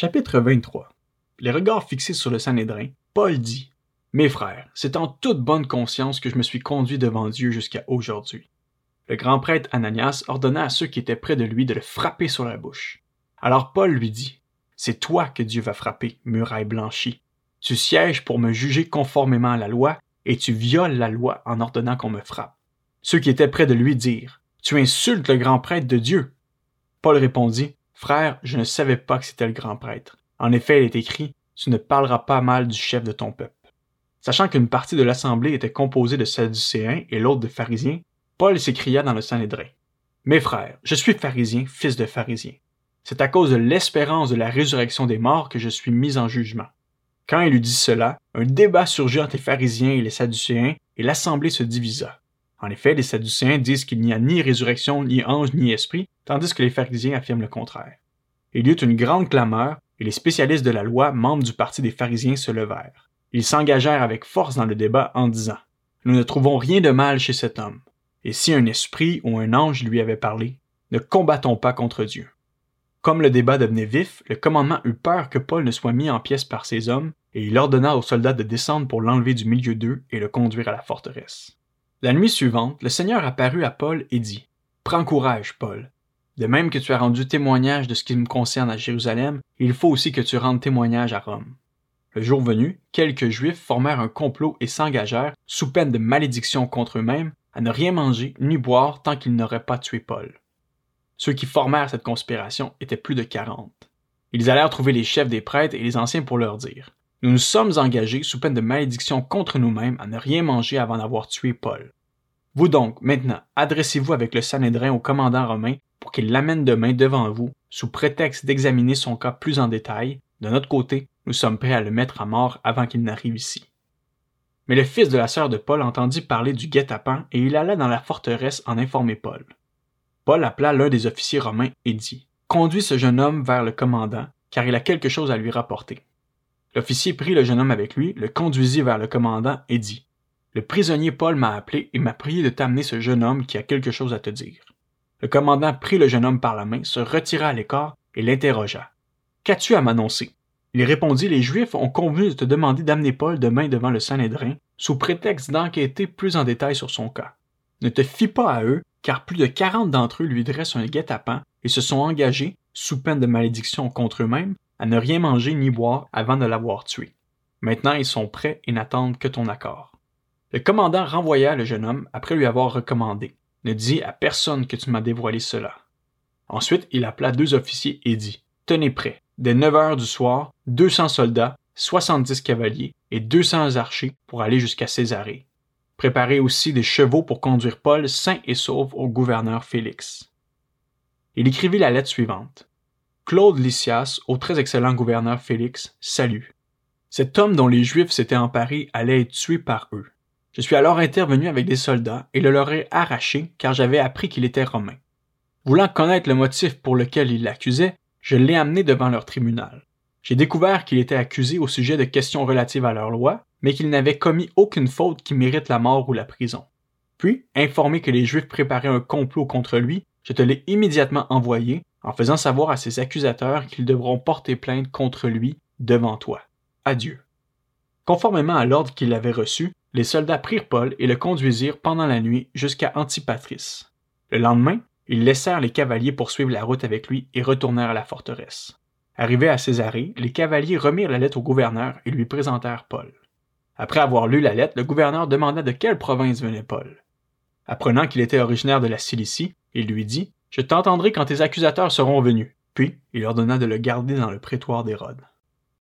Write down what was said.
Chapitre 23 Les regards fixés sur le Sanhédrin, Paul dit Mes frères, c'est en toute bonne conscience que je me suis conduit devant Dieu jusqu'à aujourd'hui. Le grand prêtre Ananias ordonna à ceux qui étaient près de lui de le frapper sur la bouche. Alors Paul lui dit C'est toi que Dieu va frapper, muraille blanchie. Tu sièges pour me juger conformément à la loi, et tu violes la loi en ordonnant qu'on me frappe. Ceux qui étaient près de lui dirent Tu insultes le grand prêtre de Dieu. Paul répondit Frère, je ne savais pas que c'était le grand prêtre. En effet, il est écrit Tu ne parleras pas mal du chef de ton peuple. Sachant qu'une partie de l'assemblée était composée de Sadducéens et l'autre de pharisiens, Paul s'écria dans le Sanhédrin. Mes frères, je suis pharisien, fils de pharisien. C'est à cause de l'espérance de la résurrection des morts que je suis mis en jugement. Quand il eut dit cela, un débat surgit entre les pharisiens et les sadducéens, et l'assemblée se divisa. En effet, les Sadducéens disent qu'il n'y a ni résurrection, ni ange, ni esprit, tandis que les pharisiens affirment le contraire. Il y eut une grande clameur, et les spécialistes de la loi, membres du parti des pharisiens, se levèrent. Ils s'engagèrent avec force dans le débat en disant Nous ne trouvons rien de mal chez cet homme. Et si un esprit ou un ange lui avait parlé, ne combattons pas contre Dieu. Comme le débat devenait vif, le commandement eut peur que Paul ne soit mis en pièces par ses hommes, et il ordonna aux soldats de descendre pour l'enlever du milieu d'eux et le conduire à la forteresse. La nuit suivante, le Seigneur apparut à Paul et dit Prends courage, Paul. De même que tu as rendu témoignage de ce qui me concerne à Jérusalem, il faut aussi que tu rendes témoignage à Rome. Le jour venu, quelques Juifs formèrent un complot et s'engagèrent, sous peine de malédiction contre eux-mêmes, à ne rien manger ni boire tant qu'ils n'auraient pas tué Paul. Ceux qui formèrent cette conspiration étaient plus de quarante. Ils allèrent trouver les chefs des prêtres et les anciens pour leur dire nous nous sommes engagés sous peine de malédiction contre nous-mêmes à ne rien manger avant d'avoir tué Paul. Vous donc, maintenant, adressez-vous avec le Sanhédrin au commandant romain pour qu'il l'amène demain devant vous, sous prétexte d'examiner son cas plus en détail. De notre côté, nous sommes prêts à le mettre à mort avant qu'il n'arrive ici. Mais le fils de la sœur de Paul entendit parler du guet-apens et il alla dans la forteresse en informer Paul. Paul appela l'un des officiers romains et dit Conduis ce jeune homme vers le commandant, car il a quelque chose à lui rapporter. L'officier prit le jeune homme avec lui, le conduisit vers le commandant et dit Le prisonnier Paul m'a appelé et m'a prié de t'amener ce jeune homme qui a quelque chose à te dire. Le commandant prit le jeune homme par la main, se retira à l'écart et l'interrogea. Qu'as-tu à m'annoncer? Il répondit Les Juifs ont convenu de te demander d'amener Paul demain devant le Sanhédrin, sous prétexte d'enquêter plus en détail sur son cas. Ne te fie pas à eux, car plus de quarante d'entre eux lui dressent un guet-apens et se sont engagés, sous peine de malédiction contre eux-mêmes, à ne rien manger ni boire avant de l'avoir tué. Maintenant ils sont prêts et n'attendent que ton accord. Le commandant renvoya le jeune homme après lui avoir recommandé. Ne dis à personne que tu m'as dévoilé cela. Ensuite, il appela deux officiers et dit Tenez prêt, dès neuf heures du soir, deux cents soldats, soixante-dix cavaliers et deux cents archers pour aller jusqu'à Césarée. Préparez aussi des chevaux pour conduire Paul sain et sauf au gouverneur Félix. Il écrivit la lettre suivante. Claude Lysias, au très excellent gouverneur Félix, Salut. Cet homme dont les Juifs s'étaient emparés allait être tué par eux. Je suis alors intervenu avec des soldats et le leur ai arraché car j'avais appris qu'il était romain. Voulant connaître le motif pour lequel ils l'accusaient, je l'ai amené devant leur tribunal. J'ai découvert qu'il était accusé au sujet de questions relatives à leur loi, mais qu'il n'avait commis aucune faute qui mérite la mort ou la prison. Puis, informé que les Juifs préparaient un complot contre lui, je te l'ai immédiatement envoyé en faisant savoir à ses accusateurs qu'ils devront porter plainte contre lui devant toi. Adieu. Conformément à l'ordre qu'il avait reçu, les soldats prirent Paul et le conduisirent pendant la nuit jusqu'à Antipatris. Le lendemain, ils laissèrent les cavaliers poursuivre la route avec lui et retournèrent à la forteresse. Arrivés à Césarée, les cavaliers remirent la lettre au gouverneur et lui présentèrent Paul. Après avoir lu la lettre, le gouverneur demanda de quelle province venait Paul. Apprenant qu'il était originaire de la Cilicie, il lui dit je t'entendrai quand tes accusateurs seront venus. Puis il ordonna de le garder dans le prétoire d'Hérode.